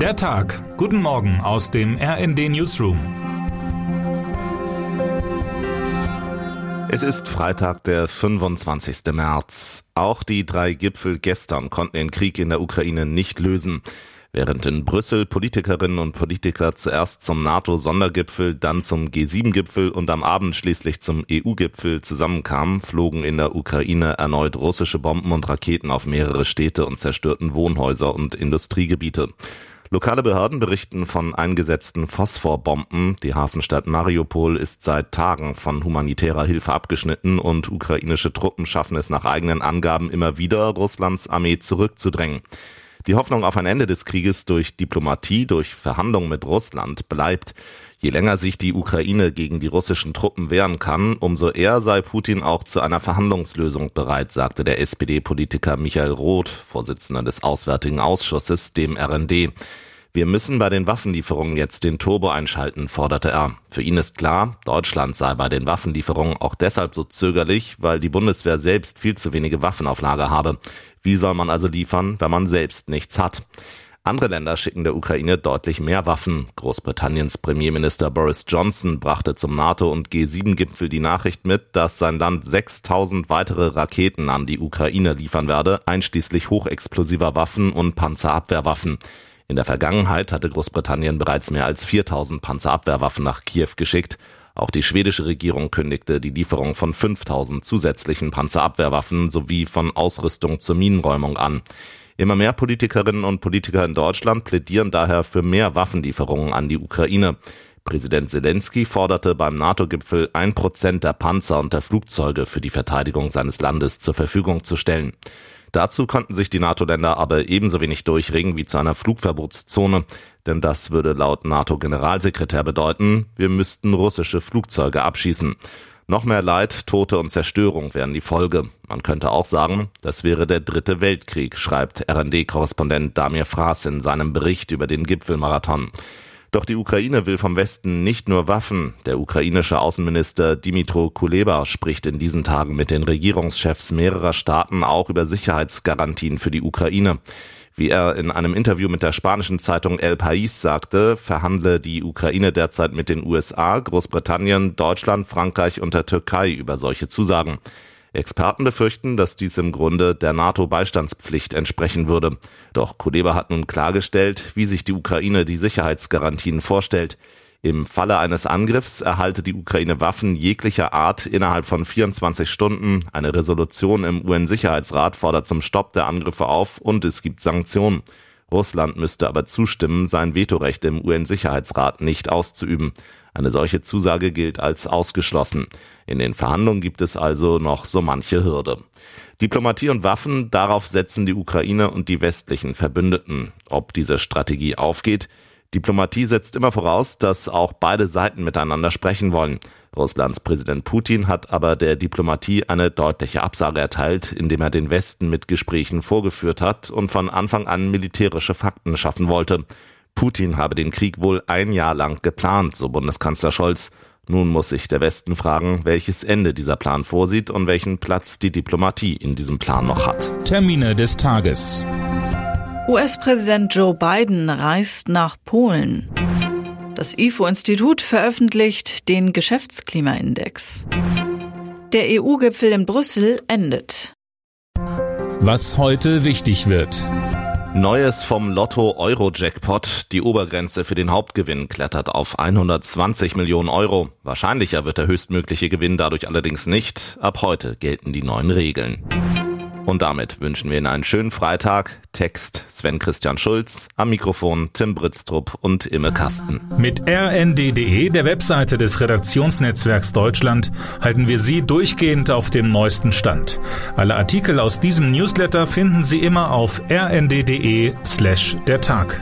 Der Tag. Guten Morgen aus dem RND Newsroom. Es ist Freitag, der 25. März. Auch die drei Gipfel gestern konnten den Krieg in der Ukraine nicht lösen. Während in Brüssel Politikerinnen und Politiker zuerst zum NATO-Sondergipfel, dann zum G7-Gipfel und am Abend schließlich zum EU-Gipfel zusammenkamen, flogen in der Ukraine erneut russische Bomben und Raketen auf mehrere Städte und zerstörten Wohnhäuser und Industriegebiete. Lokale Behörden berichten von eingesetzten Phosphorbomben. Die Hafenstadt Mariupol ist seit Tagen von humanitärer Hilfe abgeschnitten und ukrainische Truppen schaffen es nach eigenen Angaben immer wieder, Russlands Armee zurückzudrängen. Die Hoffnung auf ein Ende des Krieges durch Diplomatie, durch Verhandlungen mit Russland bleibt. Je länger sich die Ukraine gegen die russischen Truppen wehren kann, umso eher sei Putin auch zu einer Verhandlungslösung bereit, sagte der SPD-Politiker Michael Roth, Vorsitzender des Auswärtigen Ausschusses, dem RND. Wir müssen bei den Waffenlieferungen jetzt den Turbo einschalten, forderte er. Für ihn ist klar, Deutschland sei bei den Waffenlieferungen auch deshalb so zögerlich, weil die Bundeswehr selbst viel zu wenige Waffen auf Lager habe. Wie soll man also liefern, wenn man selbst nichts hat? Andere Länder schicken der Ukraine deutlich mehr Waffen. Großbritanniens Premierminister Boris Johnson brachte zum NATO- und G7-Gipfel die Nachricht mit, dass sein Land 6000 weitere Raketen an die Ukraine liefern werde, einschließlich hochexplosiver Waffen und Panzerabwehrwaffen. In der Vergangenheit hatte Großbritannien bereits mehr als 4000 Panzerabwehrwaffen nach Kiew geschickt. Auch die schwedische Regierung kündigte die Lieferung von 5000 zusätzlichen Panzerabwehrwaffen sowie von Ausrüstung zur Minenräumung an. Immer mehr Politikerinnen und Politiker in Deutschland plädieren daher für mehr Waffenlieferungen an die Ukraine. Präsident Zelensky forderte beim NATO-Gipfel ein Prozent der Panzer und der Flugzeuge für die Verteidigung seines Landes zur Verfügung zu stellen. Dazu konnten sich die NATO-Länder aber ebenso wenig durchringen wie zu einer Flugverbotszone, denn das würde laut NATO-Generalsekretär bedeuten, wir müssten russische Flugzeuge abschießen. Noch mehr Leid, Tote und Zerstörung wären die Folge. Man könnte auch sagen, das wäre der dritte Weltkrieg, schreibt RND-Korrespondent Damir Fraß in seinem Bericht über den Gipfelmarathon. Doch die Ukraine will vom Westen nicht nur Waffen. Der ukrainische Außenminister Dimitro Kuleba spricht in diesen Tagen mit den Regierungschefs mehrerer Staaten auch über Sicherheitsgarantien für die Ukraine. Wie er in einem Interview mit der spanischen Zeitung El País sagte, verhandle die Ukraine derzeit mit den USA, Großbritannien, Deutschland, Frankreich und der Türkei über solche Zusagen. Experten befürchten, dass dies im Grunde der NATO-Beistandspflicht entsprechen würde. Doch Kuleba hat nun klargestellt, wie sich die Ukraine die Sicherheitsgarantien vorstellt. Im Falle eines Angriffs erhalte die Ukraine Waffen jeglicher Art innerhalb von 24 Stunden. Eine Resolution im UN-Sicherheitsrat fordert zum Stopp der Angriffe auf und es gibt Sanktionen. Russland müsste aber zustimmen, sein Vetorecht im UN-Sicherheitsrat nicht auszuüben. Eine solche Zusage gilt als ausgeschlossen. In den Verhandlungen gibt es also noch so manche Hürde. Diplomatie und Waffen, darauf setzen die Ukraine und die westlichen Verbündeten. Ob diese Strategie aufgeht, Diplomatie setzt immer voraus, dass auch beide Seiten miteinander sprechen wollen. Russlands Präsident Putin hat aber der Diplomatie eine deutliche Absage erteilt, indem er den Westen mit Gesprächen vorgeführt hat und von Anfang an militärische Fakten schaffen wollte. Putin habe den Krieg wohl ein Jahr lang geplant, so Bundeskanzler Scholz. Nun muss sich der Westen fragen, welches Ende dieser Plan vorsieht und welchen Platz die Diplomatie in diesem Plan noch hat. Termine des Tages. US-Präsident Joe Biden reist nach Polen. Das IFO-Institut veröffentlicht den Geschäftsklimaindex. Der EU-Gipfel in Brüssel endet. Was heute wichtig wird. Neues vom Lotto Euro Jackpot. Die Obergrenze für den Hauptgewinn klettert auf 120 Millionen Euro. Wahrscheinlicher wird der höchstmögliche Gewinn dadurch allerdings nicht. Ab heute gelten die neuen Regeln. Und damit wünschen wir Ihnen einen schönen Freitag. Text Sven Christian Schulz, am Mikrofon Tim Britztrup und Imme Kasten. Mit rnd.de, der Webseite des Redaktionsnetzwerks Deutschland, halten wir Sie durchgehend auf dem neuesten Stand. Alle Artikel aus diesem Newsletter finden Sie immer auf rnd.de slash der Tag.